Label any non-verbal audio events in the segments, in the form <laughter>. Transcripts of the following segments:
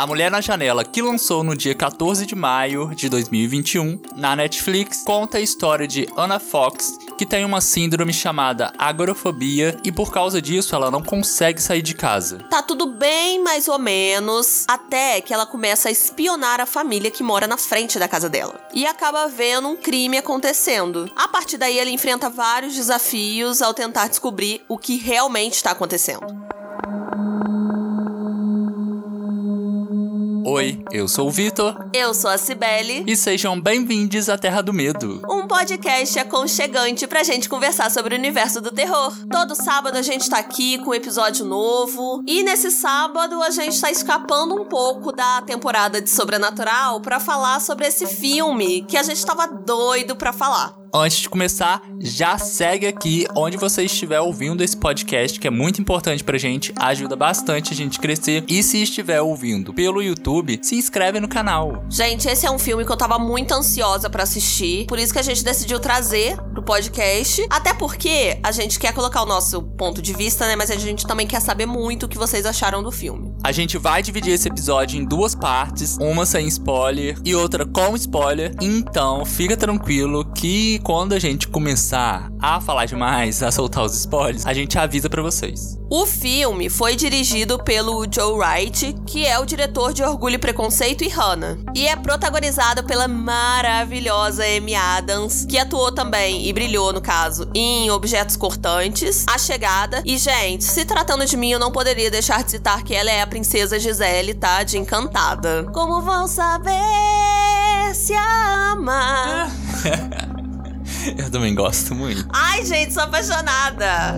A Mulher na Janela, que lançou no dia 14 de maio de 2021 na Netflix, conta a história de Anna Fox, que tem uma síndrome chamada agorafobia e por causa disso ela não consegue sair de casa. Tá tudo bem, mais ou menos, até que ela começa a espionar a família que mora na frente da casa dela e acaba vendo um crime acontecendo. A partir daí, ela enfrenta vários desafios ao tentar descobrir o que realmente está acontecendo. Oi, eu sou o Vitor. Eu sou a Cibele. E sejam bem-vindos à Terra do Medo. Um podcast aconchegante pra gente conversar sobre o universo do terror. Todo sábado a gente tá aqui com um episódio novo. E nesse sábado a gente tá escapando um pouco da temporada de Sobrenatural para falar sobre esse filme que a gente tava doido para falar. Antes de começar, já segue aqui onde você estiver ouvindo esse podcast, que é muito importante pra gente, ajuda bastante a gente crescer. E se estiver ouvindo pelo YouTube, se inscreve no canal. Gente, esse é um filme que eu tava muito ansiosa para assistir, por isso que a gente decidiu trazer pro podcast. Até porque a gente quer colocar o nosso ponto de vista, né? Mas a gente também quer saber muito o que vocês acharam do filme. A gente vai dividir esse episódio em duas partes, uma sem spoiler e outra com spoiler. Então, fica tranquilo que quando a gente começar a falar demais, a soltar os spoilers, a gente avisa para vocês. O filme foi dirigido pelo Joe Wright, que é o diretor de Orgulho, Preconceito e Hannah, e é protagonizado pela maravilhosa Amy Adams, que atuou também e brilhou no caso em Objetos Cortantes, A Chegada e gente, se tratando de mim, eu não poderia deixar de citar que ela é a princesa Gisele, tá? De Encantada. Como vão saber se ama? <laughs> Eu também gosto muito. Ai, gente, sou apaixonada.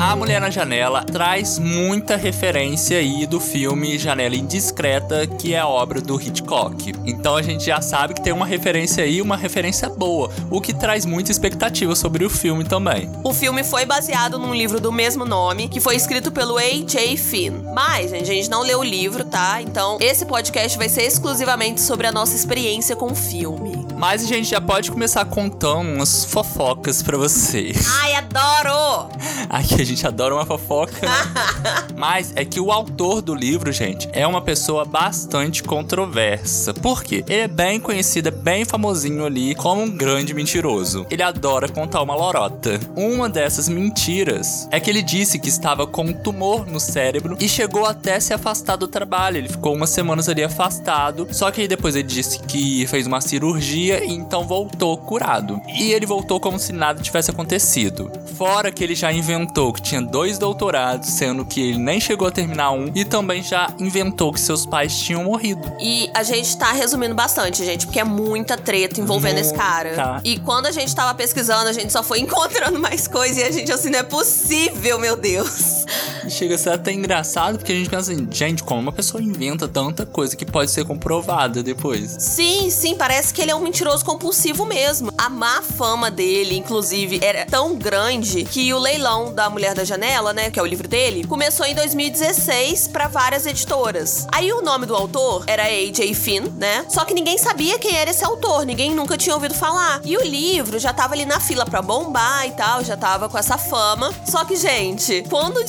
A Mulher na Janela traz muita referência aí do filme Janela Indiscreta, que é a obra do Hitchcock. Então a gente já sabe que tem uma referência aí, uma referência boa, o que traz muita expectativa sobre o filme também. O filme foi baseado num livro do mesmo nome, que foi escrito pelo A.J. Finn. Mas, gente, a gente não leu o livro, tá? Então, esse podcast vai ser exclusivamente sobre a nossa experiência com o filme. Mas a gente já pode começar contando umas fofocas para vocês. Ai, adoro! <laughs> Aqui a gente adora uma fofoca. Né? <laughs> Mas é que o autor do livro, gente, é uma pessoa bastante controversa. Por quê? Ele é bem conhecido, é bem famosinho ali como um grande mentiroso. Ele adora contar uma lorota. Uma dessas mentiras é que ele disse que estava com um tumor no cérebro e chegou até se afastar do trabalho. Ele ficou umas semanas ali afastado. Só que aí depois ele disse que fez uma cirurgia e então voltou curado. E ele voltou como se nada tivesse acontecido. Fora que ele já inventou que tinha dois doutorados, sendo que ele nem chegou a terminar um, e também já inventou que seus pais tinham morrido. E a gente tá resumindo bastante, gente, porque é muita treta envolvendo Muita. esse cara. E quando a gente tava pesquisando, a gente só foi <laughs> encontrando mais coisas e a gente assim, não é possível, meu Deus. Chega a ser até engraçado, porque a gente pensa assim, gente, como uma pessoa inventa tanta coisa que pode ser comprovada depois? Sim, sim, parece que ele é um mentiroso compulsivo mesmo. A má fama dele, inclusive, era tão grande que o leilão da Mulher da Janela, né, que é o livro dele, começou em 2016 pra várias editoras. Aí o nome do autor era A.J. Finn, né? Só que ninguém sabia quem era esse autor, ninguém nunca tinha ouvido falar. E o livro já tava ali na fila pra bombar e tal, já tava com essa fama. Só que, gente, quando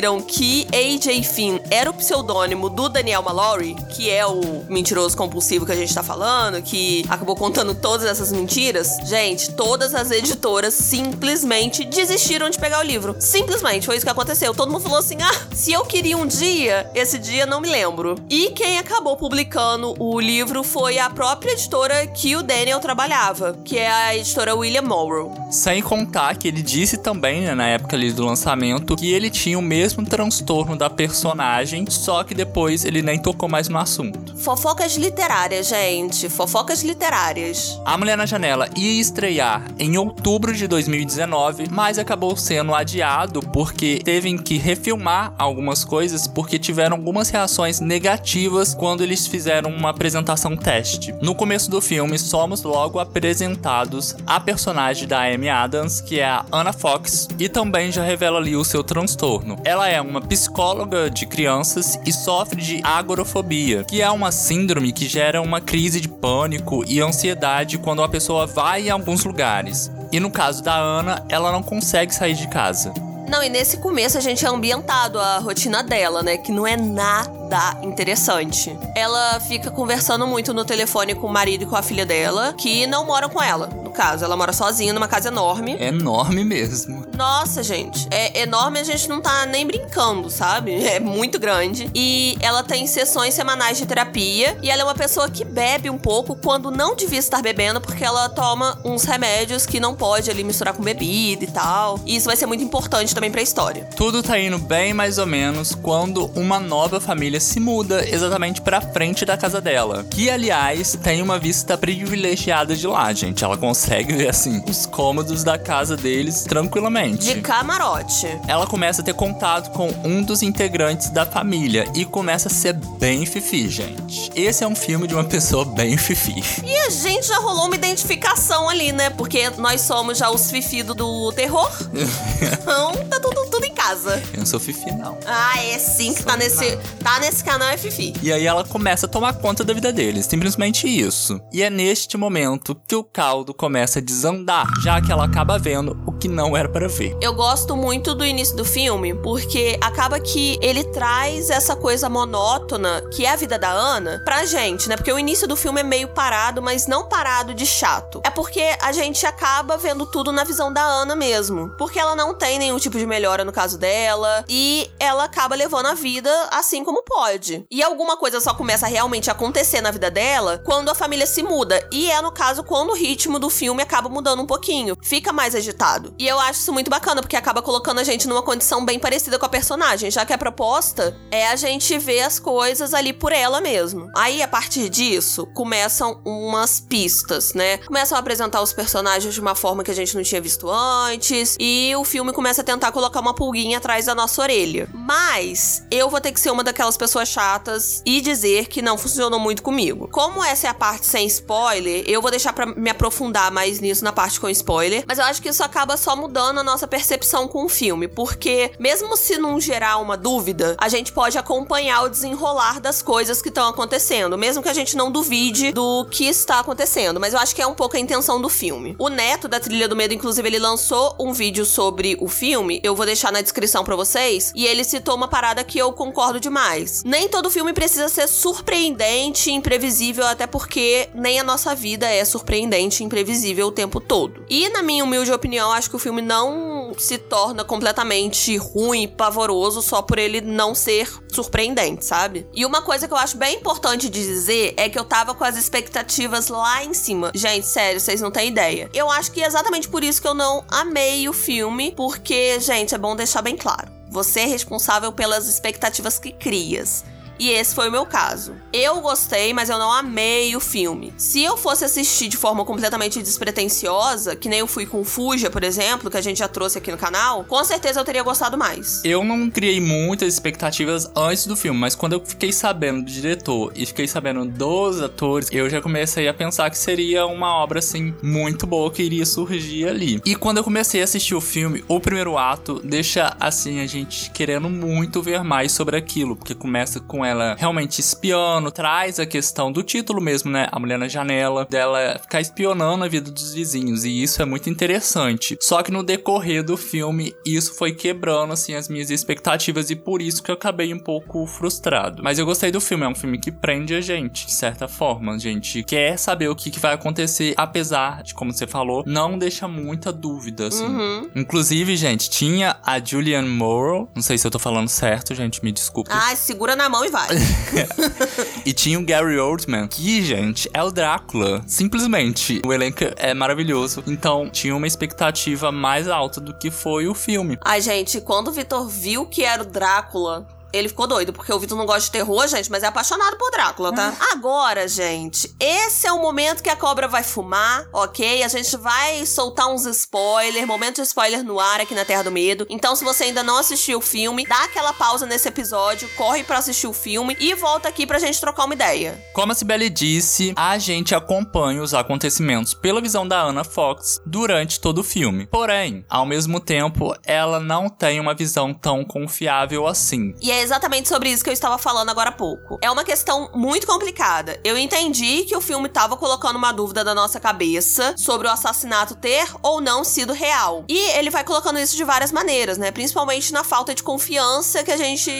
descobriram que A.J. Finn era o pseudônimo do Daniel Mallory, que é o mentiroso compulsivo que a gente tá falando, que acabou contando todas essas mentiras, gente, todas as editoras simplesmente desistiram de pegar o livro. Simplesmente, foi isso que aconteceu. Todo mundo falou assim: ah, se eu queria um dia, esse dia não me lembro. E quem acabou publicando o livro foi a própria editora que o Daniel trabalhava, que é a editora William Morrow. Sem contar que ele disse também, né, na época ali do lançamento, que ele tinha o mesmo transtorno da personagem, só que depois ele nem tocou mais no assunto. Fofocas literárias, gente. Fofocas literárias. A Mulher na Janela ia estrear em outubro de 2019, mas acabou sendo adiado porque teve que refilmar algumas coisas porque tiveram algumas reações negativas quando eles fizeram uma apresentação teste. No começo do filme, somos logo apresentados a personagem da Amy Adams, que é a Anna Fox, e também já revela ali o seu transtorno. Ela é uma psicóloga de crianças e sofre de agorafobia, que é uma síndrome que gera uma crise de pânico e ansiedade quando a pessoa vai em alguns lugares. E no caso da Ana, ela não consegue sair de casa. Não, e nesse começo a gente é ambientado a rotina dela, né? Que não é nada interessante. Ela fica conversando muito no telefone com o marido e com a filha dela, que não moram com ela, caso. Ela mora sozinha numa casa enorme. É enorme mesmo. Nossa, gente. É enorme, a gente não tá nem brincando, sabe? <laughs> É muito grande. E ela tem sessões semanais de terapia. E ela é uma pessoa que bebe um pouco quando não devia estar bebendo, porque ela toma uns remédios que não pode ali misturar com bebida e tal. E isso vai ser muito importante também pra história. Tudo tá indo bem mais ou menos quando uma nova família se muda exatamente pra frente da casa dela. Que, aliás, tem uma vista privilegiada de lá, gente. Ela consegue ver, assim, os cômodos da casa deles tranquilamente. De camarote. Ela começa a ter contato com um dos integrantes da família e começa a ser bem fifi, gente. Esse é um filme de uma pessoa bem fifi. E a gente já rolou uma identificação ali, né? Porque nós somos já os fifi do, do terror. <laughs> então tá tudo, tudo em casa. Eu não sou fifi, não. Ah, é sim que tá nesse, tá nesse canal é fifi. E aí ela começa a tomar conta da vida deles, simplesmente isso. E é neste momento que o caldo começa a desandar, já que ela acaba vendo o que não era para ver. Eu gosto muito do início do filme, porque acaba que ele traz essa coisa monótona, que é a vida da Ana, pra gente, né? Porque o início do filme é meio parado, mas não parado de chato. É porque a gente acaba vendo tudo na visão da Ana mesmo. Porque ela não tem nenhum tipo de melhora no caso dela, e ela acaba levando a vida assim como pode. E alguma coisa só começa a realmente acontecer na vida dela quando a família se muda. E é no caso quando o ritmo do filme acaba mudando um pouquinho, fica mais agitado. E eu acho isso muito bacana, porque acaba colocando a gente numa condição bem parecida com a personagem, já que a proposta é a gente ver as coisas ali por ela mesmo. Aí, a partir disso, começam umas pistas, né? Começam a apresentar os personagens de uma forma que a gente não tinha visto antes, e o filme começa a tentar colocar uma pulguinha atrás da nossa orelha. Mas eu vou ter que ser uma daquelas pessoas chatas e dizer que não funcionou muito comigo. Como essa é a parte sem spoiler, eu vou deixar para me aprofundar mais nisso na parte com spoiler, mas eu acho que isso acaba só mudando a nossa percepção com o filme, porque mesmo se não gerar uma dúvida, a gente pode acompanhar o desenrolar das coisas que estão acontecendo, mesmo que a gente não duvide do que está acontecendo, mas eu acho que é um pouco a intenção do filme. O Neto da Trilha do Medo, inclusive, ele lançou um vídeo sobre o filme, eu vou deixar na descrição para vocês, e ele citou uma parada que eu concordo demais. Nem todo filme precisa ser surpreendente, imprevisível, até porque nem a nossa vida é surpreendente e imprevisível o tempo todo. E na minha humilde opinião, acho que o filme não se torna completamente ruim pavoroso só por ele não ser surpreendente, sabe? E uma coisa que eu acho bem importante de dizer é que eu tava com as expectativas lá em cima. Gente, sério, vocês não têm ideia. Eu acho que é exatamente por isso que eu não amei o filme, porque, gente, é bom deixar bem claro. Você é responsável pelas expectativas que crias. E esse foi o meu caso. Eu gostei, mas eu não amei o filme. Se eu fosse assistir de forma completamente despretensiosa, que nem eu fui com Fuja, por exemplo, que a gente já trouxe aqui no canal, com certeza eu teria gostado mais. Eu não criei muitas expectativas antes do filme, mas quando eu fiquei sabendo do diretor e fiquei sabendo dos atores, eu já comecei a pensar que seria uma obra assim muito boa que iria surgir ali. E quando eu comecei a assistir o filme, o primeiro ato deixa assim a gente querendo muito ver mais sobre aquilo, porque começa com realmente espiando, traz a questão do título mesmo, né? A mulher na janela, dela ficar espionando a vida dos vizinhos, e isso é muito interessante. Só que no decorrer do filme, isso foi quebrando assim as minhas expectativas e por isso que eu acabei um pouco frustrado. Mas eu gostei do filme, é um filme que prende a gente, de certa forma. A gente quer saber o que, que vai acontecer, apesar de, como você falou, não deixa muita dúvida, assim. Uhum. Inclusive, gente, tinha a Julianne Moore, não sei se eu tô falando certo, gente, me desculpe. Ai, segura na mão e vai. <laughs> E tinha o Gary Oldman, que, gente, é o Drácula. Simplesmente. O elenco é maravilhoso. Então, tinha uma expectativa mais alta do que foi o filme. Ai, gente, quando o Vitor viu que era o Drácula, ele ficou doido, porque o Vitor não gosta de terror, gente, mas é apaixonado por Drácula, tá? Agora, gente, esse é o momento que a cobra vai fumar, ok? A gente vai soltar uns spoilers, momento de spoiler no ar aqui na Terra do Medo. Então, se você ainda não assistiu o filme, dá aquela pausa nesse episódio, corre pra assistir o filme e volta aqui pra gente trocar uma ideia. Como a Cibele disse, a gente acompanha os acontecimentos pela visão da Anna Fox durante todo o filme. Porém, ao mesmo tempo, ela não tem uma visão tão confiável assim. E é É exatamente sobre isso que eu estava falando agora há pouco. É uma questão muito complicada. Eu entendi que o filme estava colocando uma dúvida na nossa cabeça sobre o assassinato ter ou não sido real. E ele vai colocando isso de várias maneiras, né? Principalmente na falta de confiança que a gente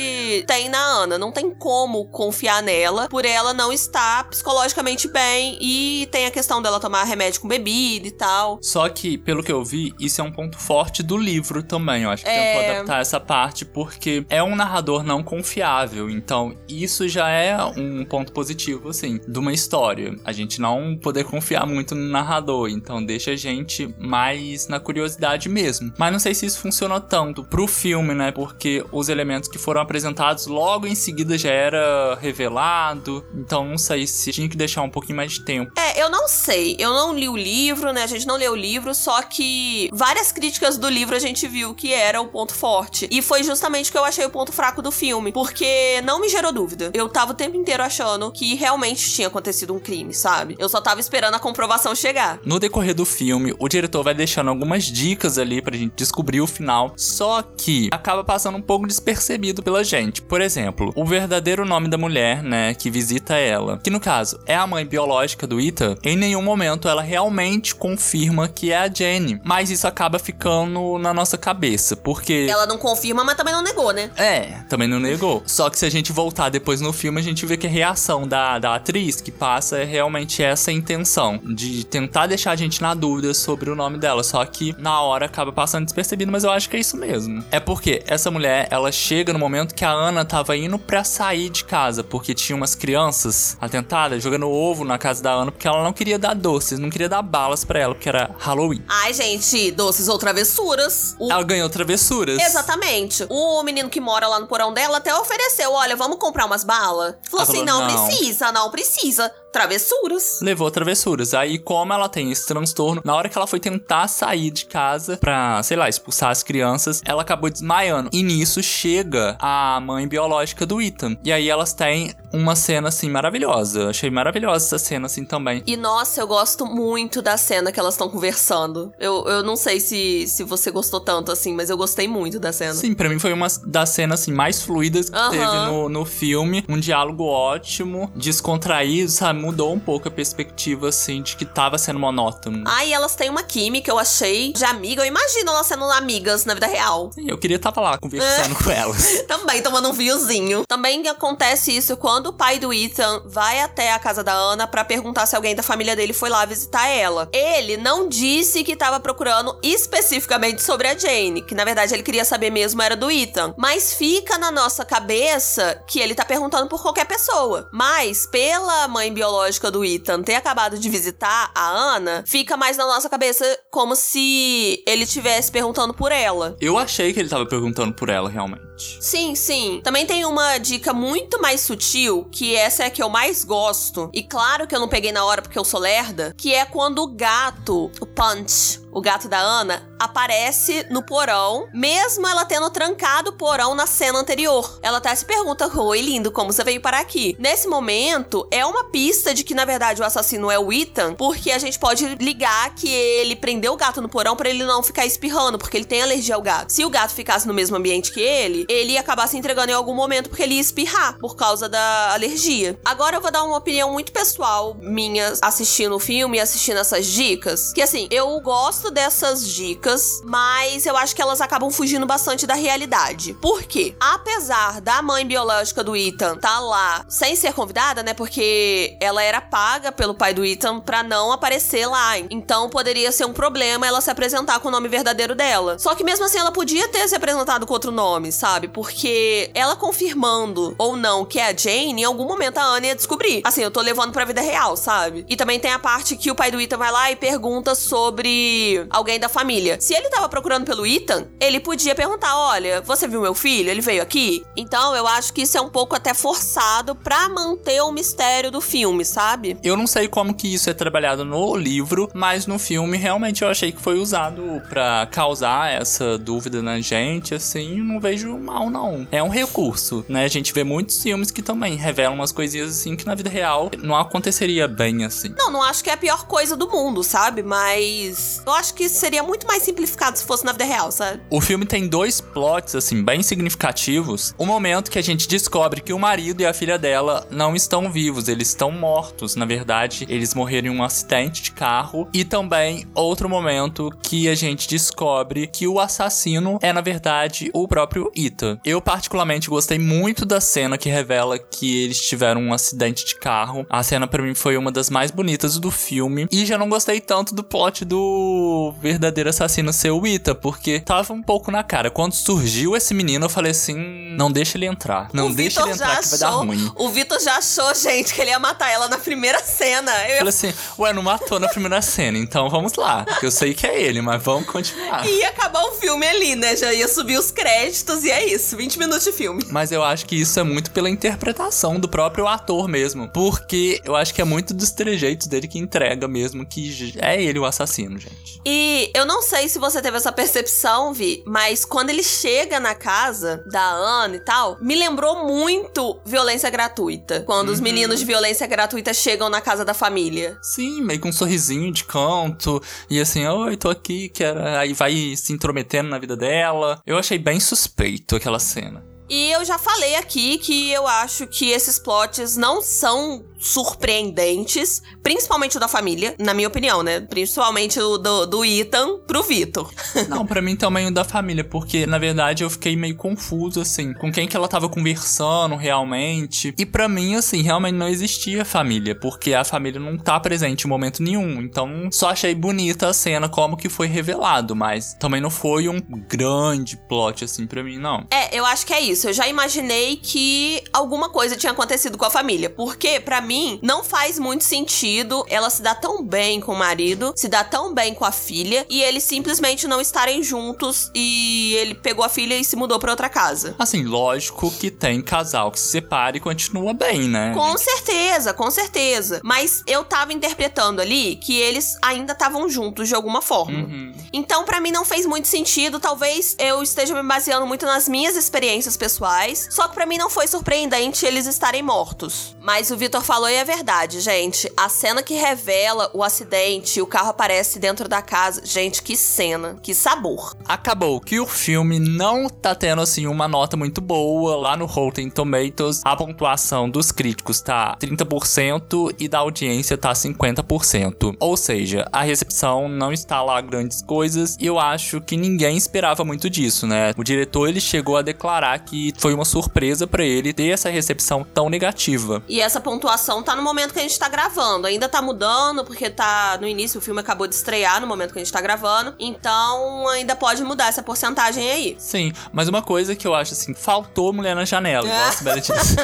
tem na Ana. Não tem como confiar nela por ela não estar psicologicamente bem e tem a questão dela tomar remédio com bebida e tal. Só que, pelo que eu vi, isso é um ponto forte do livro também. Eu acho que É. tentou adaptar essa parte porque é um narrador não confiável. Então, isso já é um ponto positivo, assim, de uma história. A gente não poder confiar muito no narrador. Então, deixa a gente mais na curiosidade mesmo. Mas não sei se isso funcionou tanto pro filme, né? Porque os elementos que foram apresentados logo em seguida já era revelado. Então, não sei se tinha que deixar um pouquinho mais de tempo. É, eu não sei. Eu não li o livro, né? A gente não leu o livro, só que várias críticas do livro a gente viu que era o ponto forte. E foi justamente o que eu achei o ponto fraco do filme, porque não me gerou dúvida. Eu tava o tempo inteiro achando que realmente tinha acontecido um crime, sabe? Eu só tava esperando a comprovação chegar. No decorrer do filme, o diretor vai deixando algumas dicas ali pra gente descobrir o final, só que acaba passando um pouco despercebido pela gente. Por exemplo, o verdadeiro nome da mulher, né, que visita ela, que no caso é a mãe biológica do Ethan, em nenhum momento ela realmente confirma que é a Jenny, mas isso acaba ficando na nossa cabeça, porque Ela não confirma, mas também não negou, né? é, também não negou. Só que se a gente voltar depois no filme, a gente vê que a reação da, da atriz que passa é realmente essa intenção de tentar deixar a gente na dúvida sobre o nome dela. Só que na hora acaba passando despercebido, mas eu acho que é isso mesmo. É porque essa mulher, ela chega no momento que a Ana tava indo pra sair de casa, porque tinha umas crianças atentadas jogando ovo na casa da Ana, porque ela não queria dar doces, não queria dar balas pra ela, porque era Halloween. Ai, gente, doces ou travessuras. O- Ela ganhou travessuras. Exatamente. O menino que mora lá no porão dela até ofereceu: olha, vamos comprar umas balas. Falou Ela assim: falou, não, "Não." precisa, não precisa. Travessuras. levou travessuras. Aí, como ela tem esse transtorno, na hora que ela foi tentar sair de casa pra, sei lá, expulsar as crianças, ela acabou desmaiando. E nisso chega a mãe biológica do Ethan. E aí elas têm uma cena assim maravilhosa. Achei maravilhosa essa cena assim também. E nossa, eu gosto muito da cena que elas estão conversando. Eu, eu não sei se, se você gostou tanto assim, mas eu gostei muito da cena. Sim, pra mim foi uma das cenas assim, mais fluidas que Aham. teve no, no filme. Um diálogo ótimo, descontraído, sabe? Mudou um pouco a perspectiva, assim, de que tava sendo monótono. Ai, elas têm uma química, eu achei, de amiga. Eu imagino elas sendo amigas na vida real. Sim, eu queria estar lá conversando <laughs> com elas. Também tomando um vinhozinho. Também acontece isso quando o pai do Ethan vai até a casa da Ana pra perguntar se alguém da família dele foi lá visitar ela. Ele não disse que tava procurando especificamente sobre a Jane, que na verdade ele queria saber mesmo era do Ethan. Mas fica na nossa cabeça que ele tá perguntando por qualquer pessoa. Mas pela mãe biológica do Ethan ter acabado de visitar a Ana, fica mais na nossa cabeça como se ele estivesse perguntando por ela. Eu achei que ele tava perguntando por ela, realmente. Sim, sim. Também tem uma dica muito mais sutil, que essa é a que eu mais gosto. E claro que eu não peguei na hora porque eu sou lerda, que é quando o gato, o Punch, o gato da Ana, aparece no porão, mesmo ela tendo trancado o porão na cena anterior. Ela até se pergunta: Oi, lindo, como você veio parar aqui? Nesse momento, é uma pista de que, na verdade, o assassino é o Ethan, porque a gente pode ligar que ele prendeu o gato no porão pra ele não ficar espirrando, porque ele tem alergia ao gato. Se o gato ficasse no mesmo ambiente que ele, ele ia acabar se entregando em algum momento porque ele ia espirrar por causa da alergia. Agora eu vou dar uma opinião muito pessoal minha assistindo o filme e assistindo essas dicas. Que assim, eu gosto dessas dicas, mas eu acho que elas acabam fugindo bastante da realidade. Por quê? Apesar da mãe biológica do Ethan tá lá sem ser convidada, né? Porque ela era paga pelo pai do Ethan pra não aparecer lá. Então poderia ser um problema ela se apresentar com o nome verdadeiro dela. Só que mesmo assim ela podia ter se apresentado com outro nome, sabe? Porque ela confirmando ou não que é a Jane, em algum momento a Anne ia descobrir. Assim, eu tô levando pra vida real, sabe? E também tem a parte que o pai do Ethan vai lá e pergunta sobre alguém da família. Se ele tava procurando pelo Ethan, ele podia perguntar: olha, você viu meu filho? Ele veio aqui? Então eu acho que isso é um pouco até forçado pra manter o mistério do filme, sabe? Eu não sei como que isso é trabalhado no livro, mas no filme realmente eu achei que foi usado pra causar essa dúvida na gente, assim, não vejo mal, não. É um recurso, né? A gente vê muitos filmes que também revelam umas coisinhas assim que na vida real não aconteceria bem assim. Não, não acho que é a pior coisa do mundo, sabe? Mas eu acho que seria muito mais simplificado se fosse na vida real, sabe? O filme tem dois plots, assim, bem significativos. O momento que a gente descobre que o marido e a filha dela não estão vivos, eles estão mortos. Na verdade, eles morreram em um acidente de carro. E também outro momento que a gente descobre que o assassino é, na verdade, o próprio Ethan. Eu, particularmente, gostei muito da cena que revela que eles tiveram um acidente de carro. A cena, para mim, foi uma das mais bonitas do filme. E já não gostei tanto do plot do verdadeiro assassino ser o Ethan, porque tava um pouco na cara. Quando surgiu esse menino, eu falei assim: não deixa ele entrar. Não o deixa Vitor ele entrar que vai dar ruim. O Vitor já achou, gente, que ele ia matar ela na primeira cena. Eu Eu falei assim, ué, não matou na primeira cena, então vamos lá. Eu sei que é ele, mas vamos continuar. ia acabar o filme ali, né? Já ia subir os créditos e é isso. 20 minutos de filme. Mas eu acho que isso é muito pela interpretação do próprio ator mesmo. Porque eu acho que é muito dos trejeitos dele que entrega mesmo que é ele o assassino, gente. E eu não sei se você teve essa percepção, Vi, mas quando ele chega na casa da Ana e tal, me lembrou muito violência gratuita. Quando os meninos de violência gratuita chegam na casa da família. Sim, meio com um sorrisinho de canto. E assim, oi, tô aqui, quero. Aí vai se intrometendo na vida dela. Eu achei bem suspeito aquela cena. E eu já falei aqui que eu acho que esses plots não são surpreendentes, principalmente o da família, na minha opinião, né? Principalmente o do, do Ethan pro Vitor. Não, pra mim também o da família, porque na verdade eu fiquei meio confuso, assim, com quem que ela tava conversando realmente. E pra mim, assim, realmente não existia família, porque a família não tá presente em momento nenhum. Então, só achei bonita a cena, como que foi revelado, mas também não foi um grande plot, assim, pra mim, não. É, eu acho que é isso. Eu já imaginei que alguma coisa tinha acontecido com a família. Porque, pra mim, não faz muito sentido ela se dar tão bem com o marido, se dar tão bem com a filha, e eles simplesmente não estarem juntos e ele pegou a filha e se mudou pra outra casa. Assim, lógico que tem casal que se separa e continua bem, né? Com certeza, com certeza. Mas eu tava interpretando ali que eles ainda estavam juntos de alguma forma. Uhum. Então, pra mim, não fez muito sentido. Talvez eu esteja me baseando muito nas minhas experiências pessoais. Só que pra mim não foi surpreendente eles estarem mortos. Mas o Vitor falou e é verdade, gente. A cena que revela o acidente, o carro aparece dentro da casa. Gente, que cena, que sabor. Acabou que o filme não tá tendo assim uma nota muito boa lá no Rotten Tomatoes. A pontuação dos críticos tá 30% e da audiência tá 50%. Ou seja, a recepção não está lá grandes coisas e eu acho que ninguém esperava muito disso, né? O diretor ele chegou a declarar que foi uma surpresa pra ele ter essa recepção tão negativa. E essa pontuação tá no momento que a gente tá gravando. Ainda tá mudando, porque tá no início, o filme acabou de estrear no momento que a gente tá gravando. Então ainda pode mudar essa porcentagem aí. Sim, mas uma coisa que eu acho assim, faltou mulher na janela, igual a <laughs> Sibeli disse.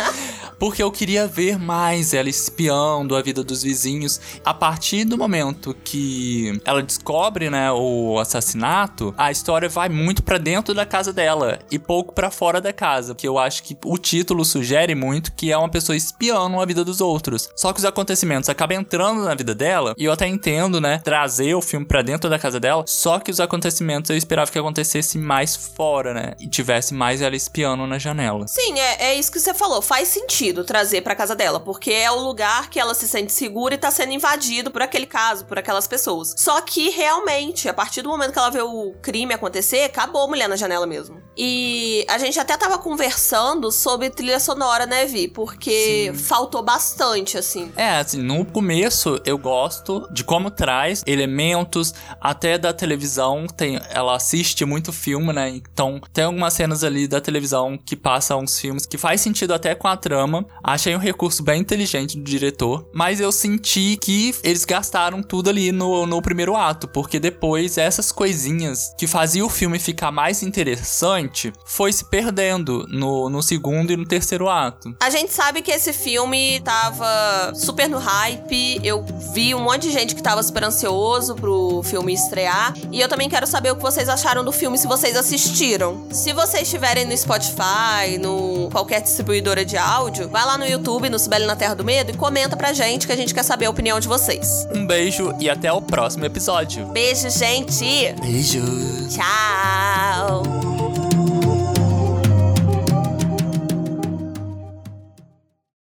Porque eu queria ver mais ela espiando a vida dos vizinhos. A partir do momento que ela descobre, né, o assassinato, a história vai muito pra dentro da casa dela e pouco pra fora da casa, que eu acho que o título sugere muito que é uma pessoa espiando a vida dos outros. Só que os acontecimentos acabam entrando na vida dela, e eu até entendo, né, trazer o filme pra dentro da casa dela, só que os acontecimentos eu esperava que acontecesse mais fora, né, e tivesse mais ela espiando na janela. Sim, é, é isso que você falou. Faz sentido trazer pra casa dela, porque é o lugar que ela se sente segura e tá sendo invadido por aquele caso, por aquelas pessoas. Só que realmente, a partir do momento que ela vê o crime acontecer, acabou a mulher na janela mesmo. E a gente até tava conversando sobre trilha sonora, né, Vi? Porque faltou bastante, assim. É, assim, no começo eu gosto de como traz elementos até da televisão. Tem, ela assiste muito filme, né? Então tem algumas cenas ali da televisão que passam uns filmes que faz sentido até com a trama. Achei um recurso bem inteligente do diretor. Mas eu senti que eles gastaram tudo ali no, no primeiro ato. Porque depois essas coisinhas que faziam o filme ficar mais interessante foi se perdendo no, no segundo e no terceiro ato. A gente sabe que esse filme tava super no hype. Eu vi um monte de gente que tava super ansioso pro filme estrear. E eu também quero saber o que vocês acharam do filme, se vocês assistiram. Se vocês estiverem no Spotify, no qualquer distribuidora de áudio, vai lá no YouTube, no Sibeli na Terra do Medo, e comenta pra gente que a gente quer saber a opinião de vocês. Um beijo e até o próximo episódio. Beijo, gente! Beijo. Tchau!